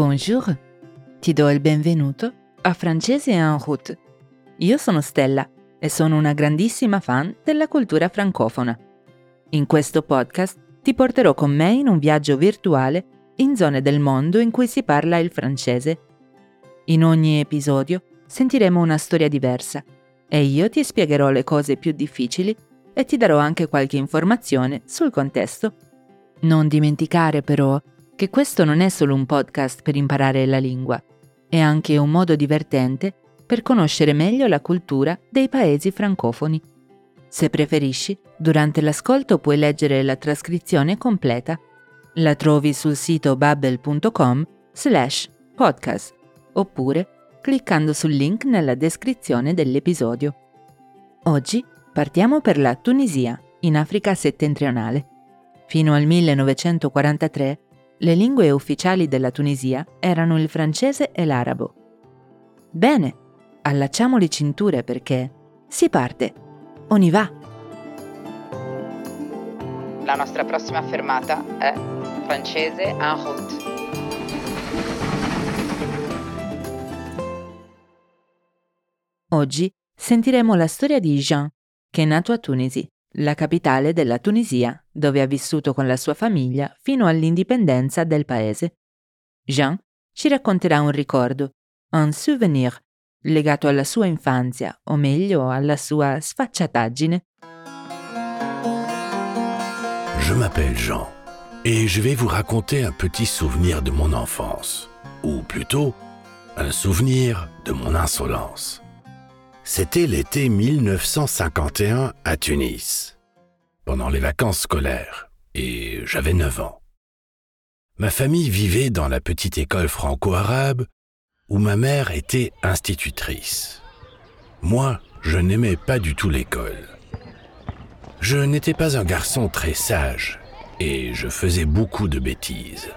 Bonjour, ti do il benvenuto a Francese en route. Io sono Stella e sono una grandissima fan della cultura francofona. In questo podcast ti porterò con me in un viaggio virtuale in zone del mondo in cui si parla il francese. In ogni episodio sentiremo una storia diversa e io ti spiegherò le cose più difficili e ti darò anche qualche informazione sul contesto. Non dimenticare però che questo non è solo un podcast per imparare la lingua, è anche un modo divertente per conoscere meglio la cultura dei paesi francofoni. Se preferisci, durante l'ascolto puoi leggere la trascrizione completa. La trovi sul sito babbel.com slash podcast oppure cliccando sul link nella descrizione dell'episodio. Oggi partiamo per la Tunisia, in Africa settentrionale. Fino al 1943 le lingue ufficiali della Tunisia erano il francese e l'arabo. Bene, allacciamo le cinture perché si parte. On y va! La nostra prossima fermata è francese en route. Oggi sentiremo la storia di Jean, che è nato a Tunisi la capitale della Tunisia, dove ha vissuto con la sua famiglia fino all'indipendenza del paese. Jean ci racconterà un ricordo, un souvenir, legato alla sua infanzia, o meglio alla sua sfacciataggine. Je m'appelle Jean et je vais vous raconter un petit souvenir de mon enfance, ou plutôt un souvenir de mon insolence. C'était l'été 1951 à Tunis, pendant les vacances scolaires, et j'avais 9 ans. Ma famille vivait dans la petite école franco-arabe où ma mère était institutrice. Moi, je n'aimais pas du tout l'école. Je n'étais pas un garçon très sage et je faisais beaucoup de bêtises.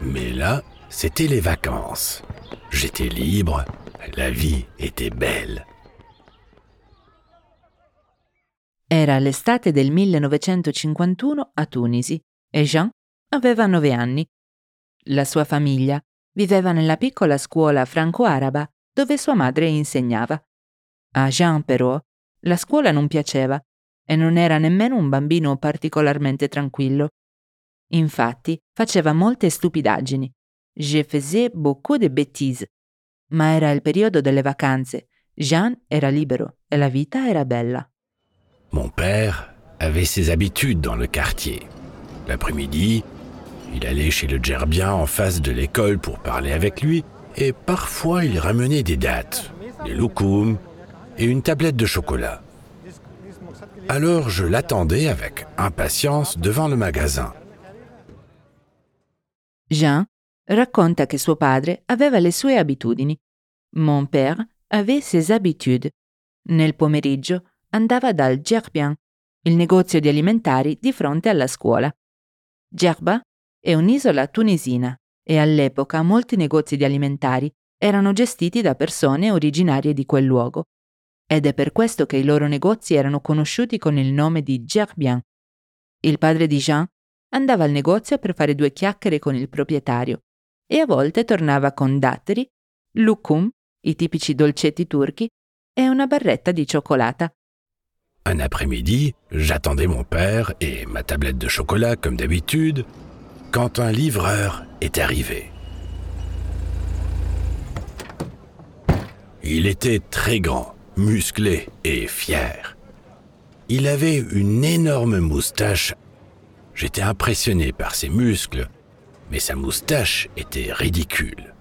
Mais là, c'était les vacances. J'étais libre, la vie était belle. Era l'estate del 1951 a Tunisi e Jean aveva nove anni. La sua famiglia viveva nella piccola scuola franco-araba dove sua madre insegnava. A Jean però la scuola non piaceva e non era nemmeno un bambino particolarmente tranquillo. Infatti faceva molte stupidaggini. Je faisais beaucoup de bêtises. Ma era il periodo delle vacanze. Jean era libero e la vita era bella. Mon père avait ses habitudes dans le quartier. L'après-midi, il allait chez le gerbien en face de l'école pour parler avec lui et parfois il ramenait des dattes, des loukoums et une tablette de chocolat. Alors je l'attendais avec impatience devant le magasin. Jean racconta che suo padre aveva le sue abitudini. Mon père avait ses habitudes. Nel pomeriggio andava dal Gerbian, il negozio di alimentari di fronte alla scuola. Gerba è un'isola tunisina e all'epoca molti negozi di alimentari erano gestiti da persone originarie di quel luogo. Ed è per questo che i loro negozi erano conosciuti con il nome di Gerbian. Il padre di Jean andava al negozio per fare due chiacchiere con il proprietario e a volte tornava con datteri, lukum, i tipici dolcetti turchi, e una barretta di cioccolata. Un après-midi, j'attendais mon père et ma tablette de chocolat comme d'habitude, quand un livreur est arrivé. Il était très grand, musclé et fier. Il avait une énorme moustache. J'étais impressionné par ses muscles, mais sa moustache était ridicule.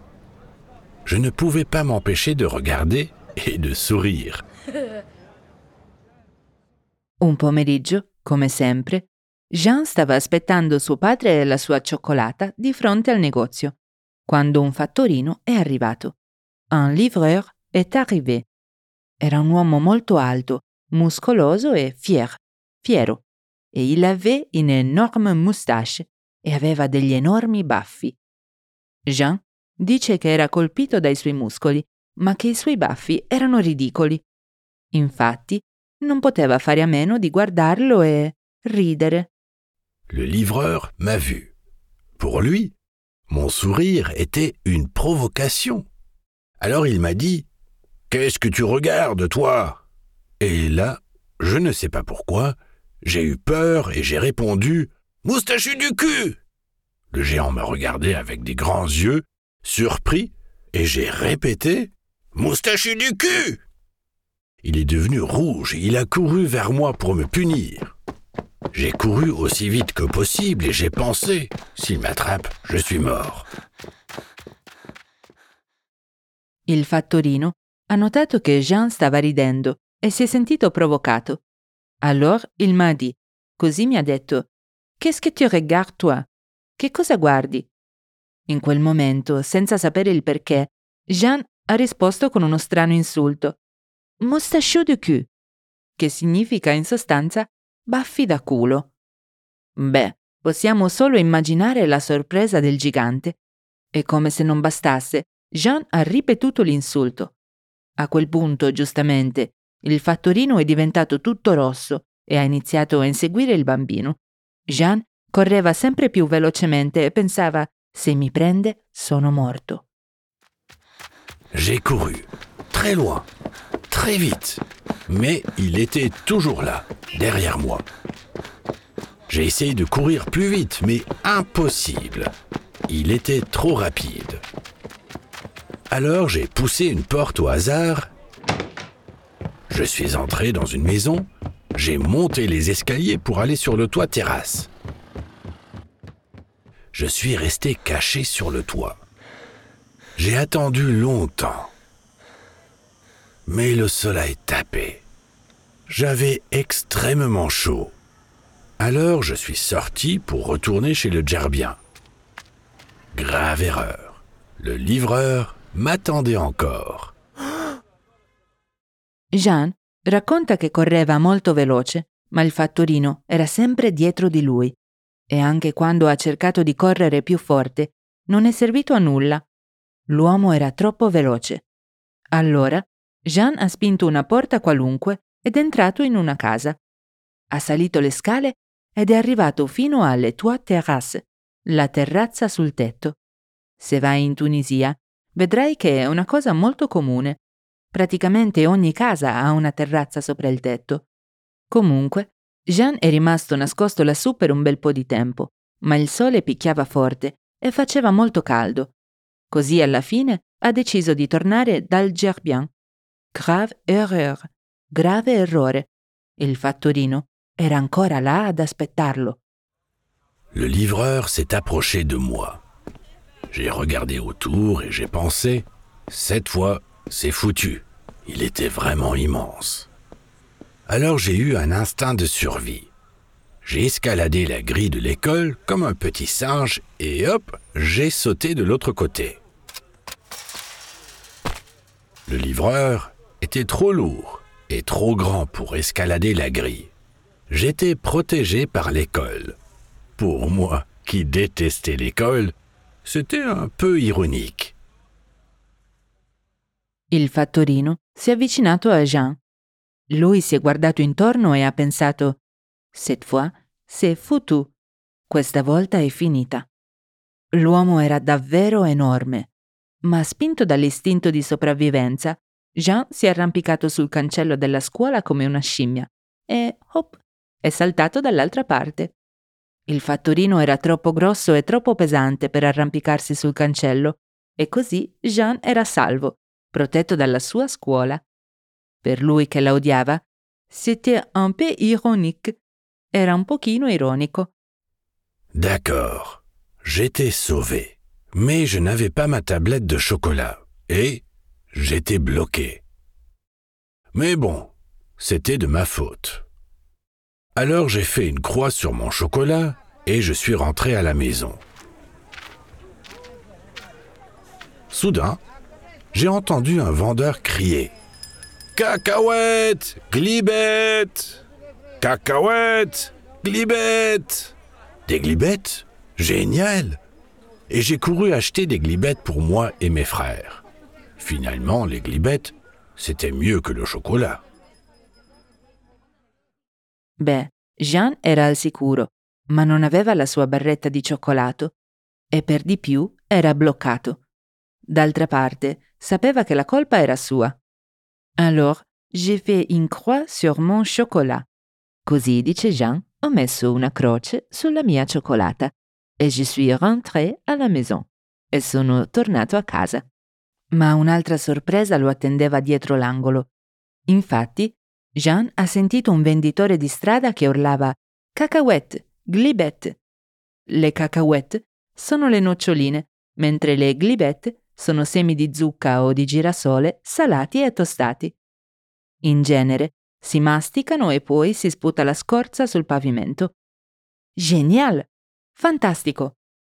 Je ne pouvais pas m'empêcher de regarder et de sourire. Un pomeriggio, come sempre, Jean stava aspettando suo padre e la sua cioccolata di fronte al negozio, quando un fattorino è arrivato. Un livreur est arrivé. Era un uomo molto alto, muscoloso e fier, fiero, e il avait une énorme moustache e aveva degli enormi baffi. Jean dice che era colpito dai suoi muscoli, ma che i suoi baffi erano ridicoli. Infatti, fare a meno di guardarlo e ridere. Le livreur m'a vu. Pour lui, Mon sourire était une provocation. Alors il m'a dit Qu'est-ce que tu regardes, toi? Et là, je ne sais pas pourquoi, j'ai eu peur et j'ai répondu Moustachu du cul Le géant m'a regardé avec des grands yeux, surpris, et j'ai répété Moustachu du cul Il est devenu rouge et il a couru vers moi pour me punir. J'ai couru aussi vite que possible et j'ai pensé S'il m'attrape, je suis mort. Il fattorino ha notato che Jean stava ridendo e si è sentito provocato. Allora il m'a dit, così mi ha detto, Qu'est-ce que tu regardes toi? Che cosa guardi? In quel momento, senza sapere il perché, Jean ha risposto con uno strano insulto, Moustachu de cul, che significa in sostanza baffi da culo. Beh, possiamo solo immaginare la sorpresa del gigante. E come se non bastasse, Jean ha ripetuto l'insulto. A quel punto, giustamente, il fattorino è diventato tutto rosso e ha iniziato a inseguire il bambino. Jean correva sempre più velocemente e pensava se mi prende sono morto. J'ai couru, très loin, très vite, mais il était toujours là, derrière moi. J'ai essayé de courir plus vite, mais impossible. Il était trop rapide. Alors j'ai poussé une porte au hasard. Je suis entré dans une maison. J'ai monté les escaliers pour aller sur le toit terrasse. Je suis resté caché sur le toit. J'ai attendu longtemps. Mais le soleil tapait. J'avais extrêmement chaud. Alors je suis sorti pour retourner chez le gerbien. Grave erreur. Le livreur m'attendait encore. Jean racconta che correva molto veloce, ma il fattorino era sempre dietro di lui e anche quando ha cercato di correre più forte non è servito a nulla. L'uomo era troppo veloce. Allora Jean ha spinto una porta qualunque ed è entrato in una casa. Ha salito le scale ed è arrivato fino alle Toit Terrasse, la terrazza sul tetto. Se vai in Tunisia, vedrai che è una cosa molto comune. Praticamente ogni casa ha una terrazza sopra il tetto. Comunque, Jean è rimasto nascosto lassù per un bel po' di tempo, ma il sole picchiava forte e faceva molto caldo. Così alla fine ha deciso di tornare dal Gerbien. Grave erreur, grave errore. Il fattorino era ancora là ad aspettarlo. Le livreur s'est approché de moi. J'ai regardé autour et j'ai pensé, cette fois, c'est foutu. Il était vraiment immense. Alors j'ai eu un instinct de survie. J'ai escaladé la grille de l'école comme un petit singe et hop, j'ai sauté de l'autre côté. Le livreur était trop lourd et trop grand pour escalader la grille. J'étais protégé par l'école. Pour moi, qui détestais l'école, c'était un peu ironique. Il fattorino si è avvicinato a Jean. Lui si è guardato intorno e ha pensato: Cette fois, c'est foutu. Questa volta è finita. L'uomo era davvero enorme, ma spinto dall'istinto di sopravvivenza, Jean si è arrampicato sul cancello della scuola come una scimmia e, hop, è saltato dall'altra parte. Il fattorino era troppo grosso e troppo pesante per arrampicarsi sul cancello e così Jean era salvo, protetto dalla sua scuola. Per lui che la odiava, c'était un peu ironique. Era un pochino ironico. D'accord, j'étais sauvé, mais je n'avais pas ma tablette de chocolat et j'étais bloqué. Mais bon, c'était de ma faute. Alors j'ai fait une croix sur mon chocolat et je suis rentré à la maison. Soudain, j'ai entendu un vendeur crier Cacahuètes, glibettes Cacahuètes, glibettes Des glibettes? Génial Et j'ai couru acheter des glibettes pour moi et mes frères. Finalement, les glibettes, c'était mieux que le chocolat. Beh, Jean era al sicuro, ma non aveva la sua barretta di cioccolato. e per di più era bloccato. D'altra parte, sapeva che la colpa era sua. Alors, j'ai fait une croix sur mon chocolat. Così, dice Jean, ho messo una croce sulla mia cioccolata e je suis rentré à la maison. E sono tornato a casa. Ma un'altra sorpresa lo attendeva dietro l'angolo. Infatti, Jean ha sentito un venditore di strada che urlava Cacahuète, glibette. Le cacahuète sono le noccioline, mentre le glibette sono semi di zucca o di girasole salati e tostati. In genere si masticano e poi si sputa la scorza sul pavimento. Genial! Fantastico!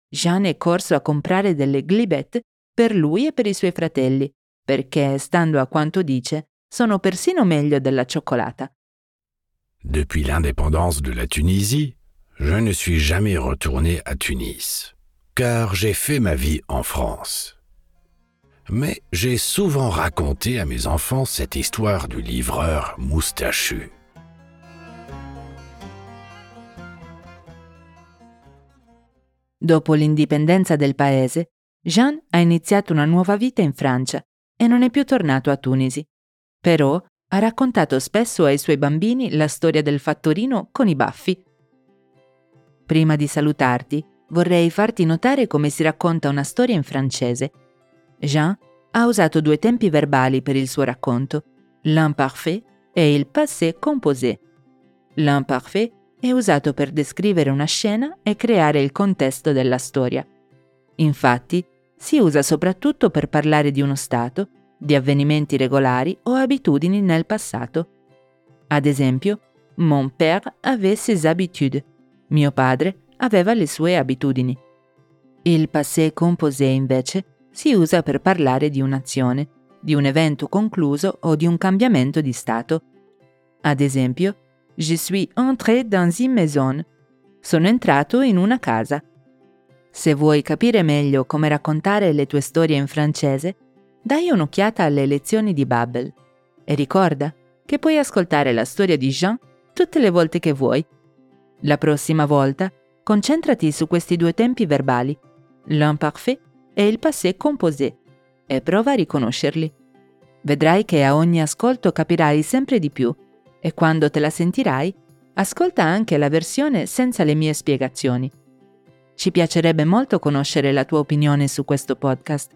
Jean è corso a comprare delle glibette per lui e per i suoi fratelli, perché, stando a quanto dice, sono persino meglio della cioccolata. Depuis l'indépendance de la Tunisie, je ne suis jamais retourné à Tunis, car j'ai fait ma vie en France. Mais j'ai souvent raconté à mes enfants cette histoire du livreur moustachu. Dopo l'indipendenza del paese, Jean ha iniziato una nuova vita in Francia e non è più tornato a Tunisi. Però ha raccontato spesso ai suoi bambini la storia del fattorino con i baffi. Prima di salutarti, vorrei farti notare come si racconta una storia in francese. Jean ha usato due tempi verbali per il suo racconto, l'imparfait e il passé composé. L'imparfait è usato per descrivere una scena e creare il contesto della storia. Infatti, si usa soprattutto per parlare di uno stato, di avvenimenti regolari o abitudini nel passato. Ad esempio, Mon père avait ses habitudes. Mio padre aveva le sue abitudini. Il passé composé invece si usa per parlare di un'azione, di un evento concluso o di un cambiamento di stato. Ad esempio, Je suis entré dans une maison. Sono entrato in una casa. Se vuoi capire meglio come raccontare le tue storie in francese, dai un'occhiata alle lezioni di Babbel e ricorda che puoi ascoltare la storia di Jean tutte le volte che vuoi. La prossima volta concentrati su questi due tempi verbali, l'imparfait e il passé composé, e prova a riconoscerli. Vedrai che a ogni ascolto capirai sempre di più e quando te la sentirai, ascolta anche la versione senza le mie spiegazioni. Ci piacerebbe molto conoscere la tua opinione su questo podcast.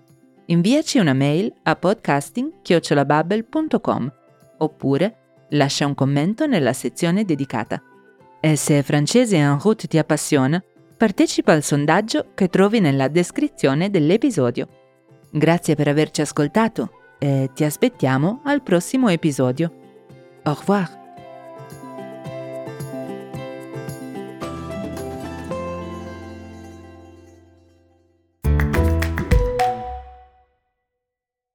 Inviaci una mail a podcasting-bubble.com oppure lascia un commento nella sezione dedicata. E se francese en route ti appassiona, partecipa al sondaggio che trovi nella descrizione dell'episodio. Grazie per averci ascoltato e ti aspettiamo al prossimo episodio. Au revoir